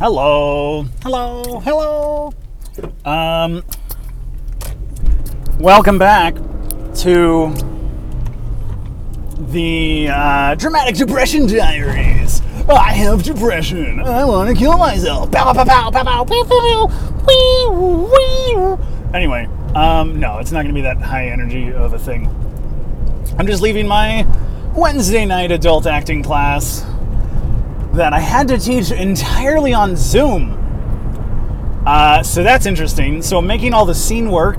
Hello, hello, hello. Um, welcome back to the uh, Dramatic Depression Diaries. I have depression. I want to kill myself. Pow, pow, pow, pow, pow, pow, pow, wee, wee. Anyway, um, no, it's not going to be that high energy of a thing. I'm just leaving my Wednesday night adult acting class that I had to teach entirely on Zoom. Uh, so that's interesting. So I'm making all the scene work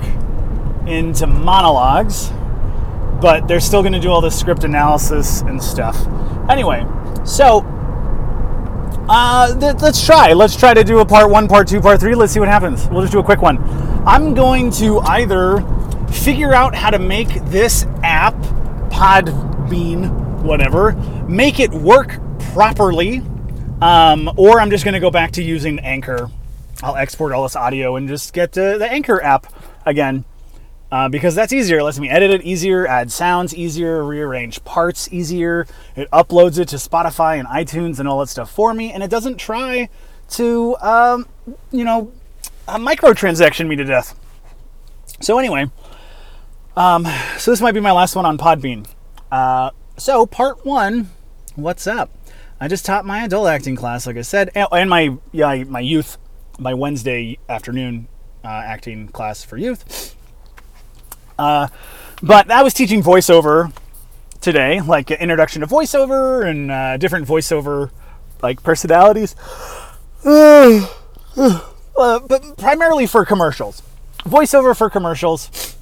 into monologues, but they're still going to do all the script analysis and stuff. Anyway, so uh, th- let's try. Let's try to do a part one, part two, part three. Let's see what happens. We'll just do a quick one. I'm going to either figure out how to make this app, Podbean, whatever, make it work properly, um, or I'm just going to go back to using Anchor. I'll export all this audio and just get the Anchor app again. Uh, because that's easier. It lets me edit it easier, add sounds easier, rearrange parts easier. It uploads it to Spotify and iTunes and all that stuff for me, and it doesn't try to, um, you know, a microtransaction me to death. So anyway, um, so this might be my last one on Podbean. Uh, so part one, what's up? I just taught my adult acting class, like I said, and, my yeah, my youth, my Wednesday afternoon uh, acting class for youth. Uh, but I was teaching voiceover today, like introduction to voiceover and uh, different voiceover like personalities. Uh, but primarily for commercials, voiceover for commercials.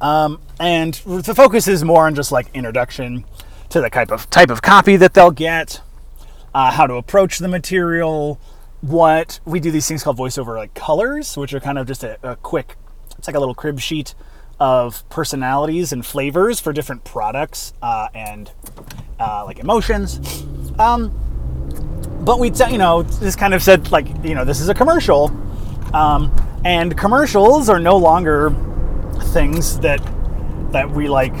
Um, and the focus is more on just like introduction to the type of type of copy that they'll get, uh, how to approach the material, what we do these things called voiceover like colors, which are kind of just a, a quick it's like a little crib sheet of personalities and flavors for different products uh, and uh, like emotions. Um, but we, t- you know, this kind of said like, you know, this is a commercial, um, and commercials are no longer things that that we like.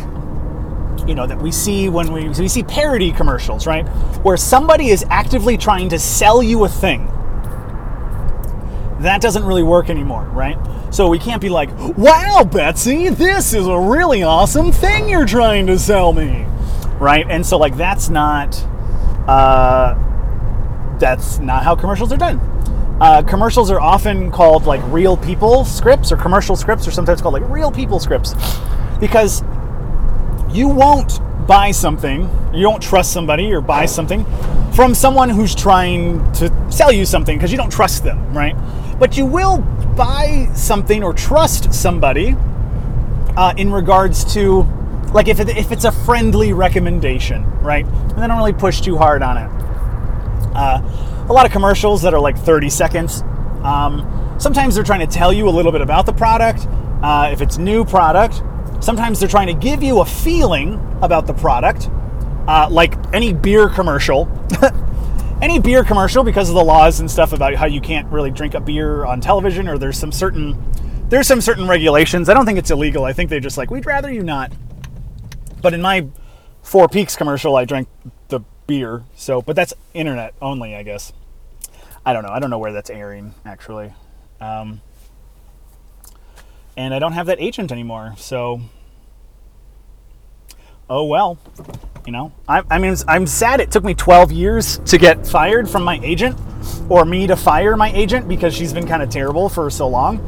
You know that we see when we we see parody commercials, right? Where somebody is actively trying to sell you a thing. That doesn't really work anymore, right? So we can't be like, wow, Betsy, this is a really awesome thing you're trying to sell me. Right? And so like that's not uh, that's not how commercials are done. Uh, commercials are often called like real people scripts or commercial scripts or sometimes called like real people scripts because you won't buy something, you don't trust somebody or buy something from someone who's trying to sell you something because you don't trust them, right? But you will buy something or trust somebody uh, in regards to, like, if, it, if it's a friendly recommendation, right? And they don't really push too hard on it. Uh, a lot of commercials that are like 30 seconds. Um, sometimes they're trying to tell you a little bit about the product. Uh, if it's new product, sometimes they're trying to give you a feeling about the product, uh, like any beer commercial. any beer commercial because of the laws and stuff about how you can't really drink a beer on television or there's some certain there's some certain regulations. I don't think it's illegal. I think they just like we'd rather you not. But in my Four Peaks commercial, I drank the beer. So, but that's internet only, I guess. I don't know. I don't know where that's airing actually. Um, and I don't have that agent anymore. So, oh well you know I, I, mean i'm sad it took me 12 years to get fired from my agent or me to fire my agent because she's been kind of terrible for so long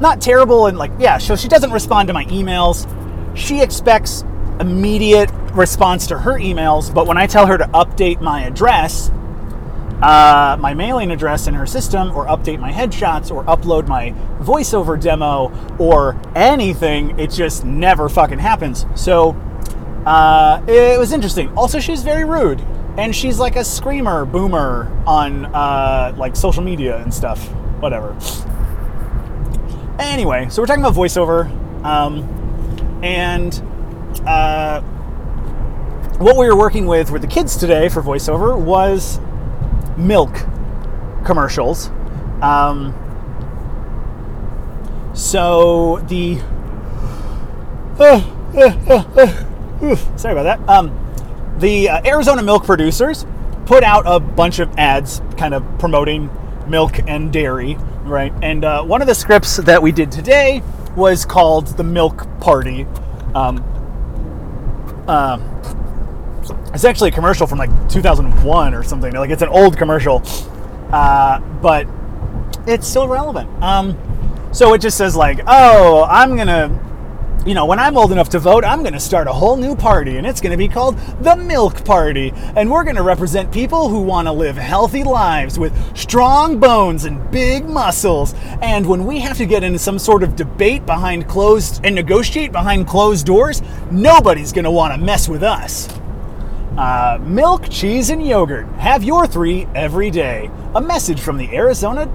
not terrible and like yeah so she doesn't respond to my emails she expects immediate response to her emails but when i tell her to update my address uh, my mailing address in her system or update my headshots or upload my voiceover demo or anything it just never fucking happens so uh, it was interesting. Also, she's very rude, and she's like a screamer boomer on uh, like social media and stuff. Whatever. Anyway, so we're talking about voiceover, um, and uh, what we were working with with the kids today for voiceover was milk commercials. Um, so the uh, uh, uh, sorry about that. Um, the uh, Arizona milk producers put out a bunch of ads kind of promoting milk and dairy, right? And uh, one of the scripts that we did today was called The Milk Party. Um, uh, it's actually a commercial from like 2001 or something. Like it's an old commercial, uh, but it's still relevant. Um, so it just says like, oh, I'm gonna you know, when I'm old enough to vote, I'm to start a whole new party, and it's to be called the Milk Party. And we're to represent people who want to live healthy lives with strong bones and big muscles. And when we have to get into some sort of debate behind closed and negotiate behind closed doors, nobody's to want to mess with us. Uh, milk, cheese, and yogurt. Have your three every day. A message from the Arizona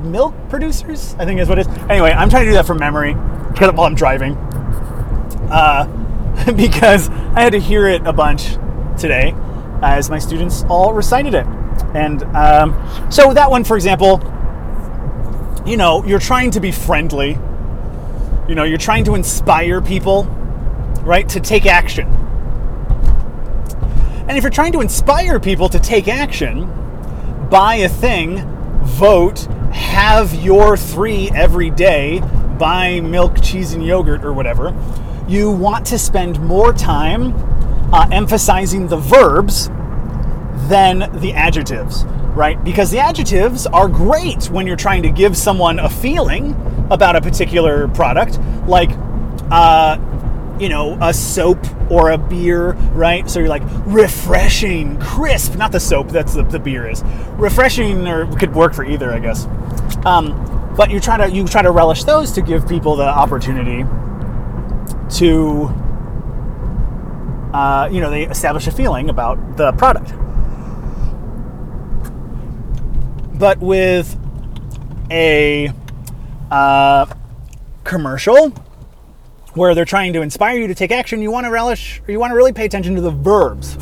milk producers, I think is what it is. Anyway, I'm trying to do that from memory while I'm driving. Uh, because I had to hear it a bunch today as my students all recited it. And um, so that one, for example, you know, you're trying to be friendly. You know, you're trying to inspire people, right, to take action. And if you're trying to inspire people to take action, buy a thing, vote, have your three every day, buy milk, cheese, and yogurt or whatever, you want to spend more time uh, emphasizing the verbs than the adjectives, right? Because the adjectives are great when you're trying to give someone a feeling about a particular product, like, uh, you know, a soap or a beer, right? So you're like refreshing, crisp, not the soap, that's the, the beer is. Refreshing or could work for either, I guess. Um, but you try to you try to relish those to give people the opportunity to uh, you know they establish a feeling about the product but with a uh, commercial where they're trying to inspire you to take action you want to relish or you want to really pay attention to the verbs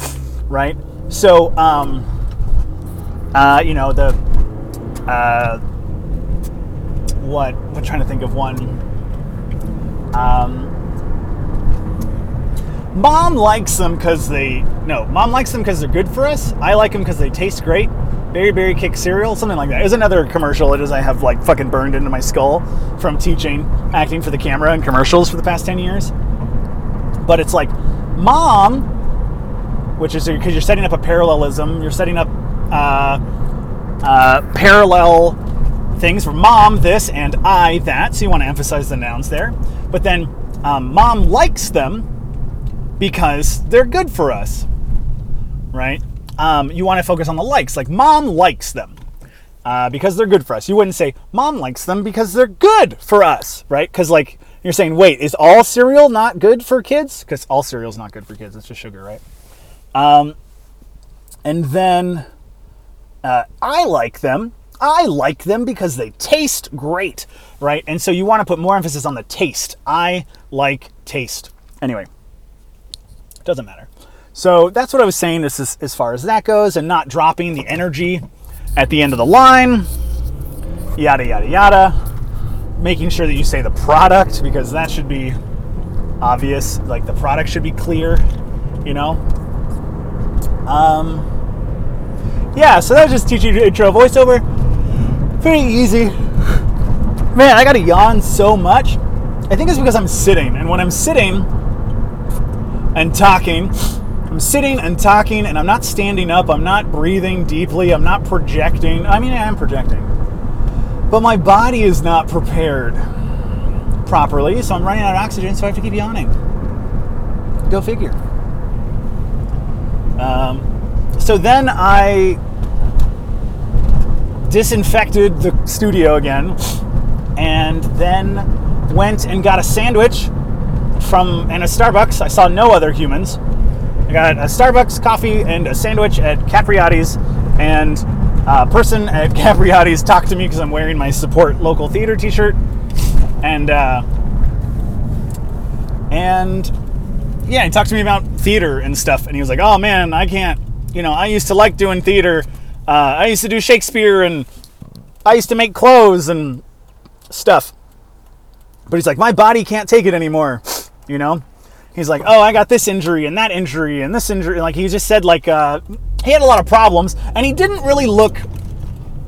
right so um, uh, you know the uh, what I'm trying to think of one. Um, mom likes them because they no. Mom likes them because they're good for us. I like them because they taste great. Berry Berry Kix cereal, something like that. There's another commercial. It is I have like fucking burned into my skull from teaching acting for the camera and commercials for the past ten years. But it's like, mom, which is because you're setting up a parallelism. You're setting up uh, uh, parallel things for mom this and I that. So you want to emphasize the nouns there. But then um, mom likes them because they're good for us, right? Um, you want to focus on the likes, like mom likes them uh, because they're good for us. You wouldn't say mom likes them because they're good for us, right? Because like you're saying, wait, is all cereal not good for kids? Because all cereal is not good for kids. It's just sugar, right? Um, and then uh, I like them I like them because they taste great, right? And so you want to put more emphasis on the taste. I like taste. Anyway, doesn't matter. So that's what I was saying as, as far as that goes, and not dropping the energy at the end of the line, yada, yada, yada. Making sure that you say the product because that should be obvious. Like the product should be clear, you know? Um, yeah, so that was just teaching intro voiceover pretty easy. Man, I gotta yawn so much. I think it's because I'm sitting, and when I'm sitting and talking, I'm sitting and talking, and I'm not standing up, I'm not breathing deeply, I'm not projecting. I mean, I am projecting. But my body is not prepared properly, so I'm running out of oxygen, so I have to keep yawning. Go figure. Um, so then I disinfected the studio again, and then went and got a sandwich from and a Starbucks. I saw no other humans. I got a Starbucks coffee and a sandwich at Capriotti's, and a person at Capriotti's talked to me because I'm wearing my support local theater T-shirt, and uh, and yeah, he talked to me about theater and stuff, and he was like, "Oh man, I can't. You know, I used to like doing theater." Uh, I used to do Shakespeare and I used to make clothes and stuff. But he's like, my body can't take it anymore, you know? He's like, oh, I got this injury and that injury and this injury. Like he just said, like uh, he had a lot of problems, and he didn't really look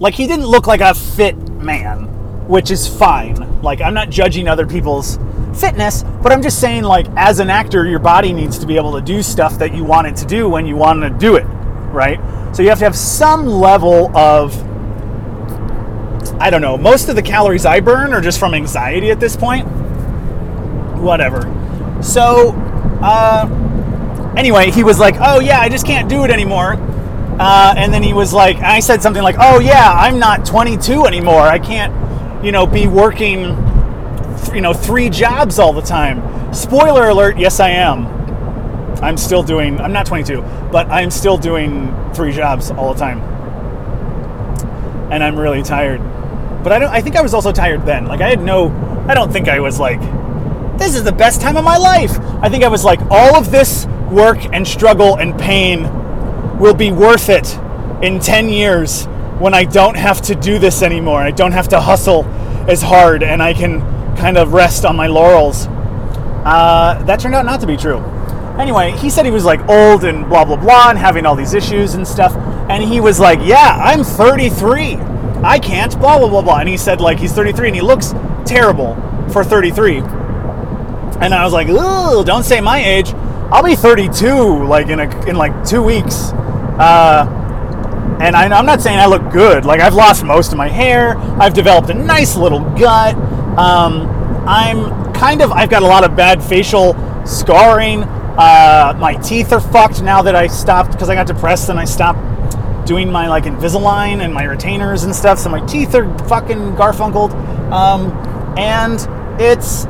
like he didn't look like a fit man, which is fine. Like I'm not judging other people's fitness, but I'm just saying like as an actor, your body needs to be able to do stuff that you want it to do when you want to do it, right? So you have to have some level of I don't know. Most of the calories I burn are just from anxiety at this point. Whatever. So, uh, anyway, he was like, "Oh yeah, I just can't do it anymore." Uh, and then he was like, I said something like, "Oh yeah, I'm not 22 anymore. I can't, you know, be working, you know, three jobs all the time." Spoiler alert: Yes, I am. I'm still doing. I'm not 22, but I'm still doing three jobs all the time, and I'm really tired. But I don't. I think I was also tired then. Like I had no. I don't think I was like, "This is the best time of my life." I think I was like, all of this work and struggle and pain will be worth it in 10 years when I don't have to do this anymore. I don't have to hustle as hard and I can kind of rest on my laurels. Uh, that turned out not to be true. Anyway, he said he was like old and blah, blah, blah, and having all these issues and stuff. And he was like, Yeah, I'm 33. I can't, blah, blah, blah, blah. And he said, like, he's 33 and he looks terrible for 33. And I was like, Ooh, don't say my age. I'll be 32 like in a, in like two weeks. Uh, and I, am not saying I look good. Like I've lost most of my hair. I've developed a nice little gut. Um, I'm kind of. I've got a lot of bad facial scarring. Uh, my teeth are fucked now that I stopped because I got depressed and I stopped doing my like Invisalign and my retainers and stuff. So my teeth are fucking garfunkled. Um, and it's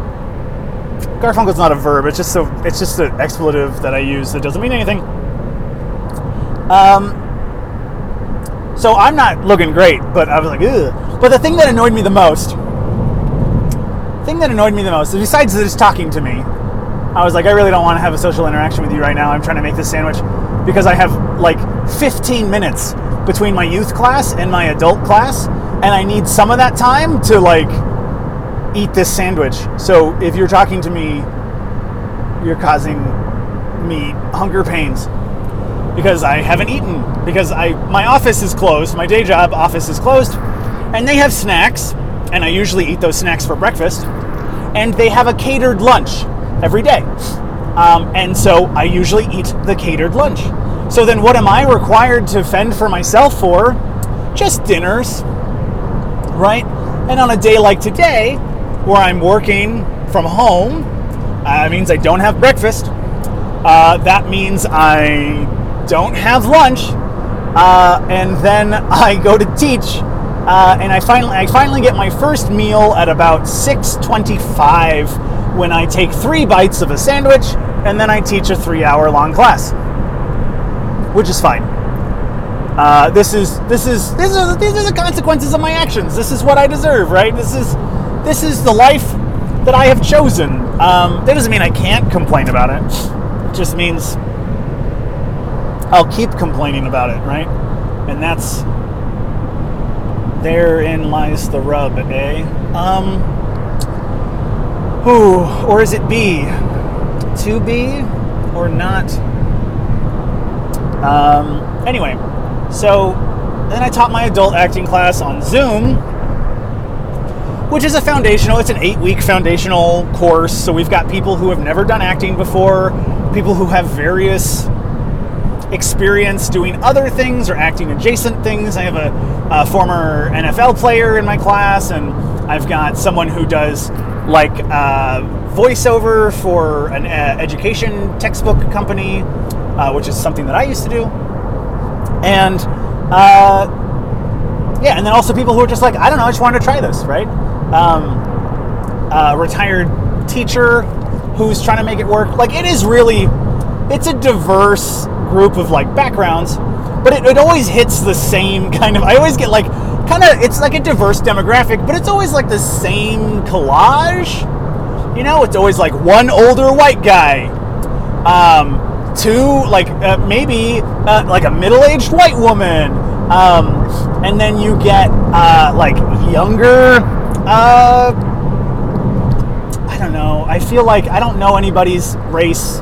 Garfunkel's not a verb. It's just so it's just an expletive that I use that doesn't mean anything. Um, so I'm not looking great, but I was like, ugh. But the thing that annoyed me the most, thing that annoyed me the most, besides just talking to me, I was like, I really don't want to have a social interaction with you right now. I'm trying to make this sandwich because I have like 15 minutes between my youth class and my adult class, and I need some of that time to like eat this sandwich. So if you're talking to me, you're causing me hunger pains because I haven't eaten because I my office is closed, my day job office is closed, and they have snacks, and I usually eat those snacks for breakfast, and they have a catered lunch every day. Um, and so I usually eat the catered lunch. So then what am I required to fend for myself for? Just dinners, right? And on a day like today, where I'm working from home. Uh, means I don't have breakfast. Uh, that means I don't have lunch, uh, and then I go to teach. Uh, and I finally, I finally get my first meal at about 6:25 when I take three bites of a sandwich, and then I teach a three-hour-long class, which is fine. Uh, this is this is this is these are the consequences of my actions. This is what I deserve, right? This is this is the life that I have chosen. Um, that doesn't mean I can't complain about it. It just means I'll keep complaining about it, right? And that's therein lies the rub, eh? Um, who or is it B? To be or not? Um, anyway, so then I taught my adult acting class on Zoom which is a foundational, it's an eight week foundational course. So we've got people who have never done acting before, people who have various experience doing other things or acting adjacent things. I have a, a former NFL player in my class, and I've got someone who does like uh, voiceover for an uh, education textbook company, uh, which is something that I used to do. And uh, yeah, and then also people who are just like, I don't know, I just wanted to try this, right? Um, retired teacher who's trying to make it work. Like it is really, it's a diverse group of like backgrounds, but it, it always hits the same kind of. I always get like kind of it's like a diverse demographic, but it's always like the same collage. You know, it's always like one older white guy, um, two like uh, maybe uh, like a middle-aged white woman, um, and then you get uh, like younger uh, I don't know. I feel like I don't know anybody's race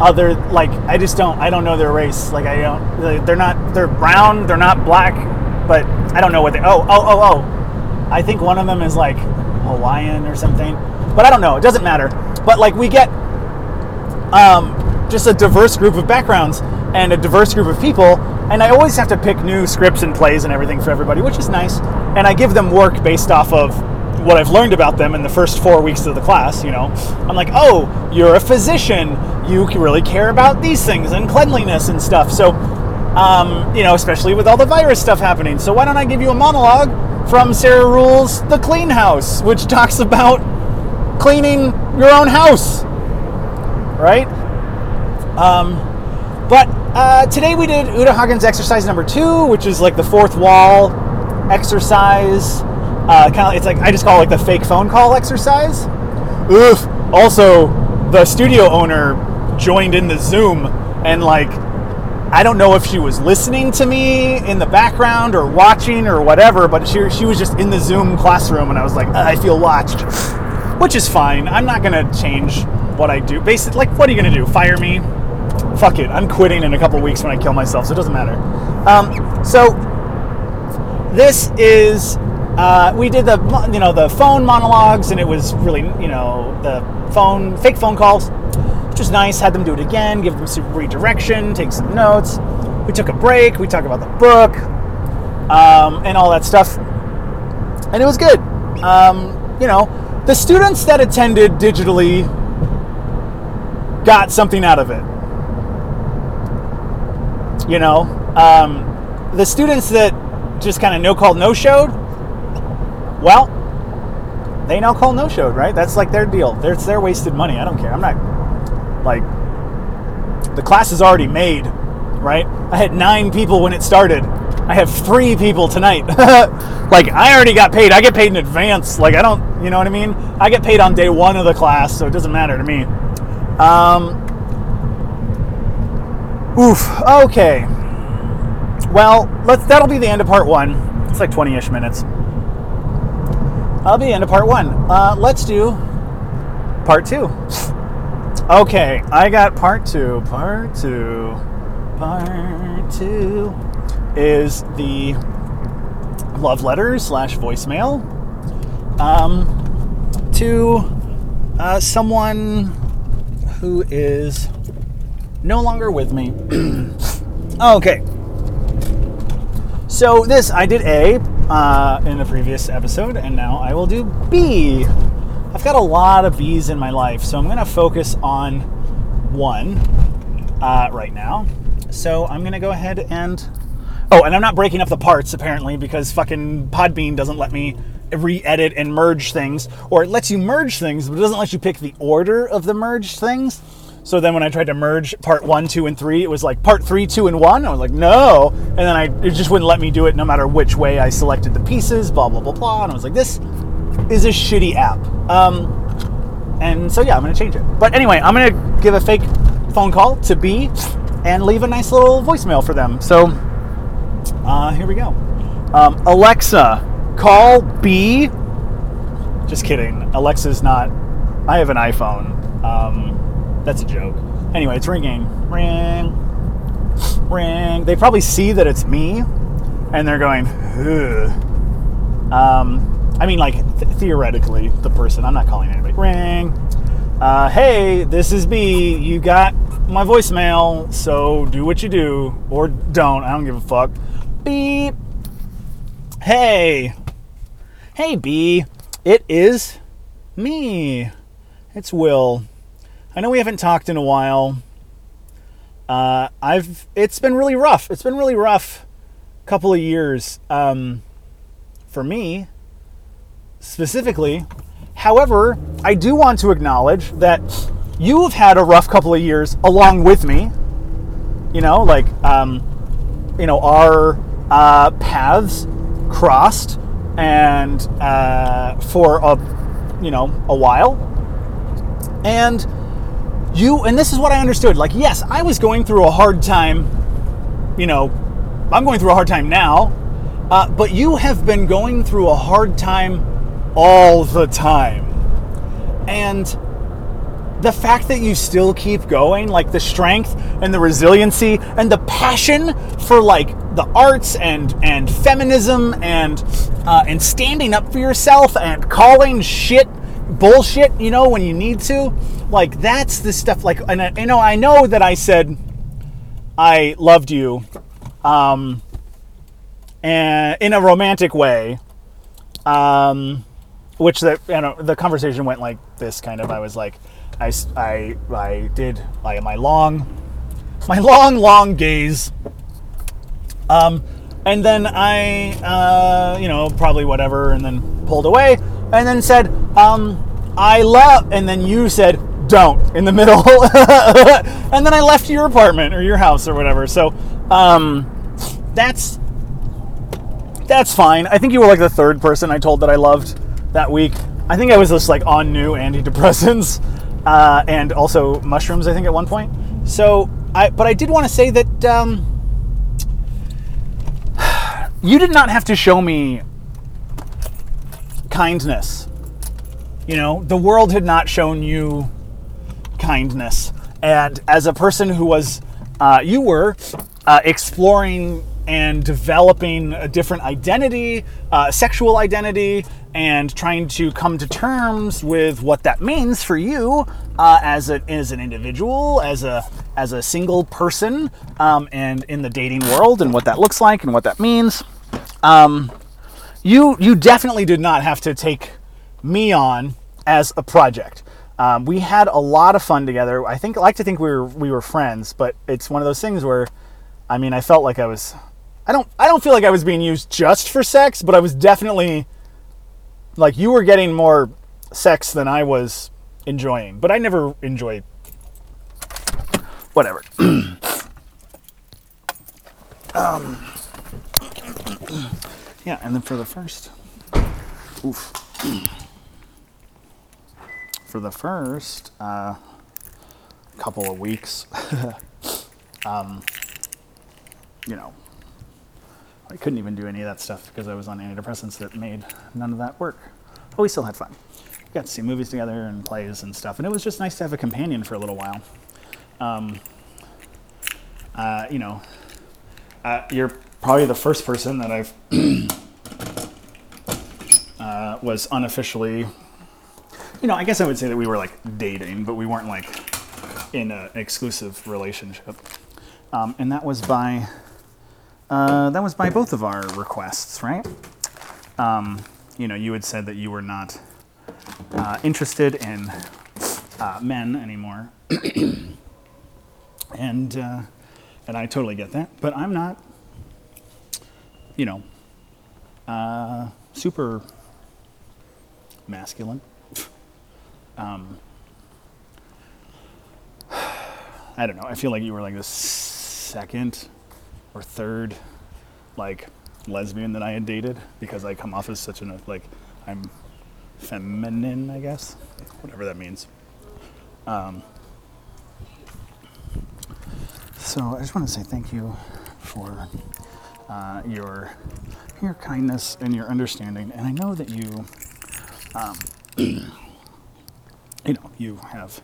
other like I just don't I don't know their race. Like I don't they're not they're brown, they're not black, but I don't know what they Oh, oh, oh, oh. I think one of them is like Hawaiian or something. But I don't know. It doesn't matter. But like we get um just a diverse group of backgrounds and a diverse group of people and I always have to pick new scripts and plays and everything for everybody, which is nice. And I give them work based off of what I've learned about them in the first four weeks of the class, you know, I'm like, oh, you're a physician. You really care about these things and cleanliness and stuff. So, um, you know, especially with all the virus stuff happening. So, why don't I give you a monologue from Sarah Ruhl's The Clean House, which talks about cleaning your own house, right? Um, but uh, today we did Uta Hagen's exercise number two, which is like the fourth wall exercise uh, kind of, it's like I just call it like the fake phone call exercise. Oof. Also, the studio owner joined in the Zoom and like I don't know if she was listening to me in the background or watching or whatever, but she, she was just in the Zoom classroom and I was like, I feel watched, which is fine. I'm not gonna change what I do. Basically, like, what are you gonna do? Fire me? Fuck it. I'm quitting in a couple weeks when I kill myself, so it doesn't matter. Um, so this is uh, we did the you know the phone monologues, and it was really you know the phone fake phone calls, which was nice. Had them do it again, give them some redirection, take some notes. We took a break. We talked about the book um, and all that stuff, and it was good. Um, you know, the students that attended digitally got something out of it. You know, um, the students that just kind of no called no showed well, they now call no showed, right? That's like their deal. It's their wasted money. I don't care. I'm not like the class is already made, right? I had nine people when it started. I have three people tonight. like I already got paid. I get paid in advance. Like I don't, you know what I mean? I get paid on day one of the class, so it doesn't matter to me. Um, oof. Okay. Well, let's. That'll be the end of part one. It's like 20-ish minutes. I'll be into part one. Uh, let's do part two. Okay, I got part two. Part two. Part two is the love letter slash voicemail um, to uh, someone who is no longer with me. okay. So this I did A uh, in the previous episode, and now I will do B. I've got a lot of B's in my life, so I'm going to focus on one uh, right now. So I'm going to go ahead and. Oh, and I'm not breaking up the parts apparently because fucking Podbean doesn't let me re edit and merge things, or it lets you merge things, but it doesn't let you pick the order of the merged things. So then when I tried to merge part one, two, and three, it was like part three, two, and one. I was like, no. And then I it just wouldn't let me do it no matter which way I selected the pieces, blah, blah, blah, blah. And I was like, this is a shitty app. Um, and so yeah, I'm gonna change it. But anyway, I'm gonna give a fake phone call to B and leave a nice little voicemail for them. So uh, here we go. Um, Alexa, call B. Just kidding. Alexa's not. I have an iPhone. Um, that's a joke. Anyway, it's ringing. Ring. Ring. They probably see that it's me and they're going, Ugh. Um, I mean, like, th- theoretically, the person. I'm not calling anybody. Ring. Uh, hey, this is B. You got my voicemail, so do what you do. Or don't. I don't give a fuck. Beep. Hey. Hey, B. It is me. It's Will. I know we haven't talked in a while. Uh, I've it's been really rough. It's been really rough couple of years um, for me specifically. However, I do want to acknowledge that you have had a rough couple of years along with me. You know, like um, you know our uh, paths crossed, and uh, for a you know a while, and you and this is what I understood. Like, yes, I was going through a hard time. You know, I'm going through a hard time now, uh, but you have been going through a hard time all the time, and the fact that you still keep going, like the strength and the resiliency and the passion for like the arts and and feminism and uh, and standing up for yourself and calling shit bullshit, you know, when you need to, like that's the stuff. Like, and I, you know, I know that I said I loved you, um, and in a romantic way, um, which the you know the conversation went like this kind of. I was like I, I, I did like my long, my long, long gaze. Um, and then I, uh, you know, probably whatever, and then pulled away, and then said, um, I love, and then you said, don't in the middle, and then I left your apartment or your house or whatever. So, um, that's that's fine. I think you were like the third person I told that I loved that week. I think I was just like on new antidepressants uh, and also mushrooms. I think at one point. So, I but I did want to say that um, you did not have to show me kindness. You know, the world had not shown you kindness, and as a person who was, uh, you were uh, exploring and developing a different identity, uh, sexual identity, and trying to come to terms with what that means for you uh, as, a, as an individual, as a as a single person, um, and in the dating world, and what that looks like and what that means. Um, you you definitely did not have to take me on as a project. Um, we had a lot of fun together. I think I like to think we were we were friends, but it's one of those things where, I mean, I felt like I was. I don't I don't feel like I was being used just for sex, but I was definitely like you were getting more sex than I was enjoying, but I never enjoy whatever. um, yeah, and then for the first, oof, for the first uh, couple of weeks, um, you know, I couldn't even do any of that stuff because I was on antidepressants that made none of that work. But we still had fun. We got to see movies together and plays and stuff, and it was just nice to have a companion for a little while. Um, uh, you know, uh, you're probably the first person that I've uh, was unofficially. You know, I guess I would say that we were like dating, but we weren't like in an exclusive relationship. Um, and that was by uh, that was by both of our requests, right? Um, you know, you had said that you were not uh, interested in uh, men anymore, and uh, and I totally get that. But I'm not, you know, uh, super masculine. Um, I don't know. I feel like you were like the second or third like lesbian that I had dated because I come off as such an like I'm feminine, I guess, whatever that means. Um, so I just want to say thank you for uh, your your kindness and your understanding, and I know that you, um, you know, you have.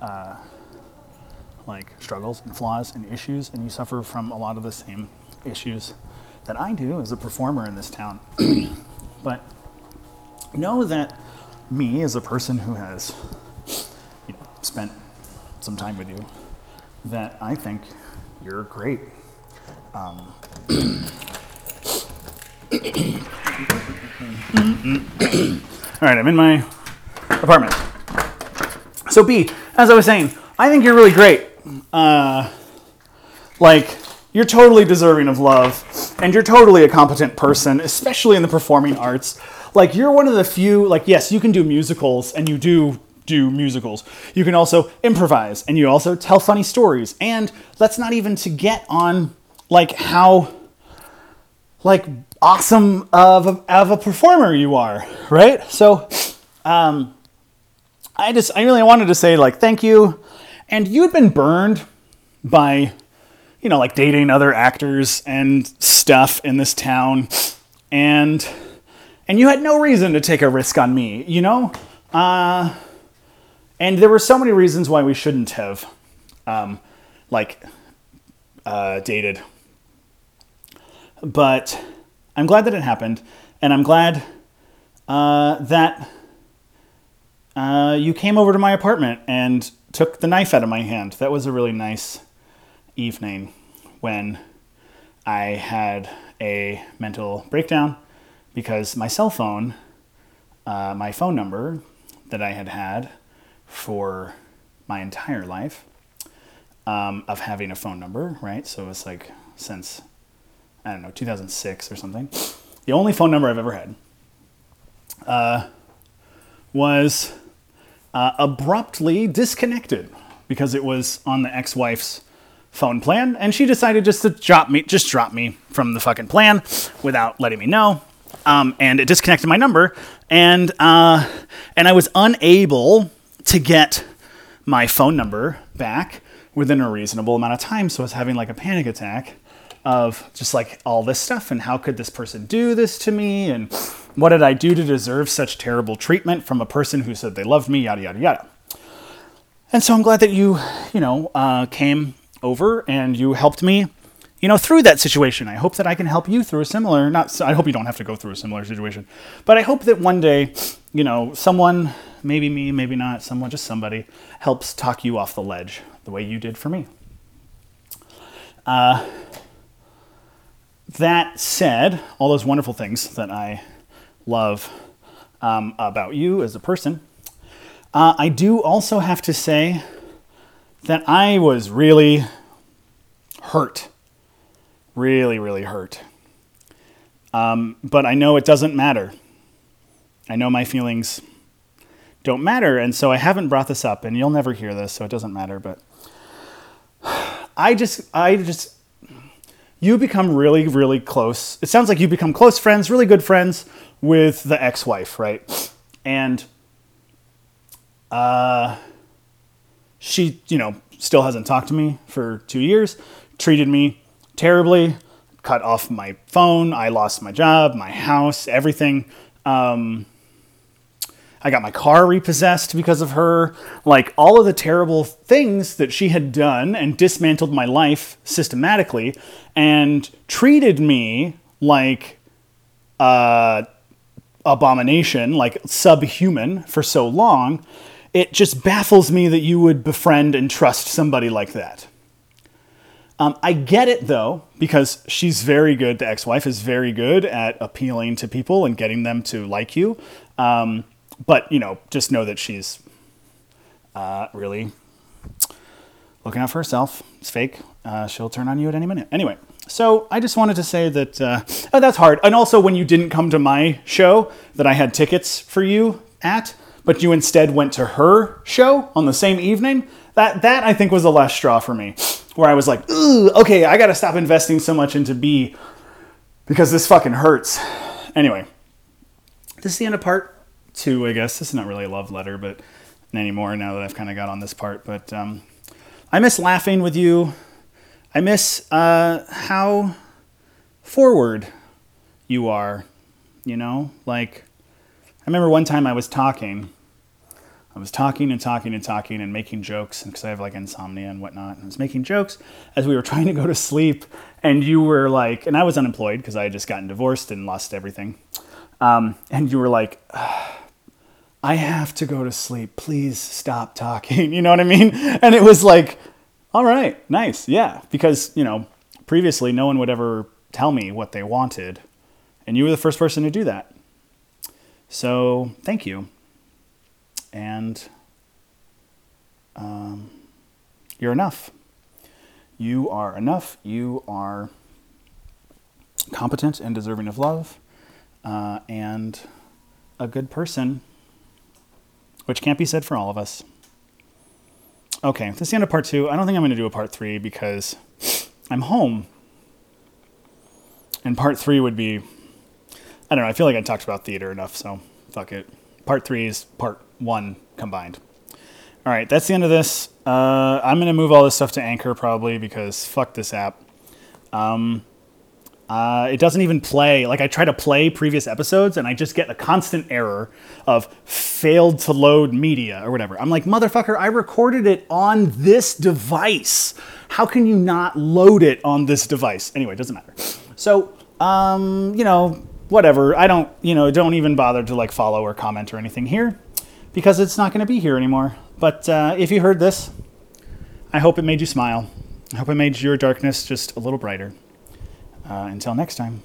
Uh, like struggles and flaws and issues, and you suffer from a lot of the same issues that I do as a performer in this town. but know that me, as a person who has you know, spent some time with you, that I think you're great. Um, All right, I'm in my apartment. So, B, as I was saying, I think you're really great. Uh, like you're totally deserving of love and you're totally a competent person especially in the performing arts. Like you're one of the few like yes you can do musicals and you do do musicals. You can also improvise and you also tell funny stories. And that's not even to get on like how like awesome of a, of a performer you are right? So um i just i really wanted to say like thank you and you had been burned by, you know, like dating other actors and stuff in this town, and and you had no reason to take a risk on me, you know. Uh, and there were so many reasons why we shouldn't have, um, like, uh, dated. But I'm glad that it happened, and I'm glad uh, that uh, you came over to my apartment and took the knife out of my hand. That was a really nice evening when I had a mental breakdown because my cell phone, uh, my phone number that I had had for my entire life um, of having a phone number, right? So it was like since, I don't know, 2006 or something. The only phone number I've ever had uh, was uh, abruptly disconnected because it was on the ex-wife's phone plan, and she decided just to drop me, just drop me from the fucking plan without letting me know. Um, and it disconnected my number, and uh, and I was unable to get my phone number back within a reasonable amount of time. So I was having like a panic attack of just like all this stuff and how could this person do this to me and what did I do to deserve such terrible treatment from a person who said they loved me, yada yada yada. And so I'm glad that you, you know, uh, came over and you helped me, you know, through that situation. I hope that I can help you through a similar. Not, I hope you don't have to go through a similar situation, but I hope that one day, you know, someone, maybe me, maybe not, someone, just somebody, helps talk you off the ledge the way you did for me. Uh, that said, all those wonderful things that I love um, about you as a person, uh, I do also have to say that I was really hurt. Really, really hurt. Um, but I know it doesn't matter. I know my feelings don't matter, and so I haven't brought this up, and you'll never hear this, so it doesn't matter. But I just, I just, you become really, really close. It sounds like you become close friends, really good friends with the ex-wife, right? And uh, she, you know, still hasn't talked to me for two years, treated me terribly, cut off my phone. I lost my job, my house, everything. Um, I got my car repossessed because of her. Like all of the terrible things that she had done and dismantled my life systematically and treated me like uh, abomination, like subhuman for so long. It just baffles me that you would befriend and trust somebody like that. Um, I get it though, because she's very good. The ex wife is very good at appealing to people and getting them to like you. Um, but, you know, just know that she's uh, really looking out for herself. It's fake. Uh, she'll turn on you at any minute. Anyway, so I just wanted to say that uh, oh, that's hard. And also, when you didn't come to my show that I had tickets for you at, but you instead went to her show on the same evening, that that I think was the last straw for me, where I was like, Ooh, okay, I got to stop investing so much into B because this fucking hurts. Anyway, this is the end of part I guess. This is not really a love letter, but anymore now that I've kind of got on this part. But um, I miss laughing with you. I miss uh, how forward you are. You know, like I remember one time I was talking I was talking and talking and talking and making jokes because I have like insomnia and whatnot. And I was making jokes as we were trying to go to sleep. And you were like, and I was unemployed because I had just gotten divorced and lost everything. Um, and you were like, I have to go to sleep. Please stop talking. You know what I mean? And it was like, all right, nice. Yeah. Because, you know, previously no one would ever tell me what they wanted. And you were the first person to do that. So thank you and um, you're enough. You are enough. You are competent and deserving of love uh, and a good person, which can't be said for all of us. Okay, this is the end of part two. I don't think I'm going to do a part three because I'm home. And part three would be I don't know. I feel like I talked about theater enough, so fuck it. Part three is part one combined. All right, that's the end of this. Uh, I'm going to move all this stuff to Anchor probably because fuck this app. Um, Uh, it doesn't even play. Like I try to play previous episodes and I just get a constant error of failed to load media or whatever. I'm like, motherfucker, I recorded it on this device. How can you not load it on this device? Anyway, it doesn't matter. So, um, you know, whatever. I don't, you know, don't even bother to like follow or comment or anything here because it's not going to be here anymore. But uh, if you heard this, I hope it made you smile. I hope it made your darkness just a little brighter. Uh, until next time.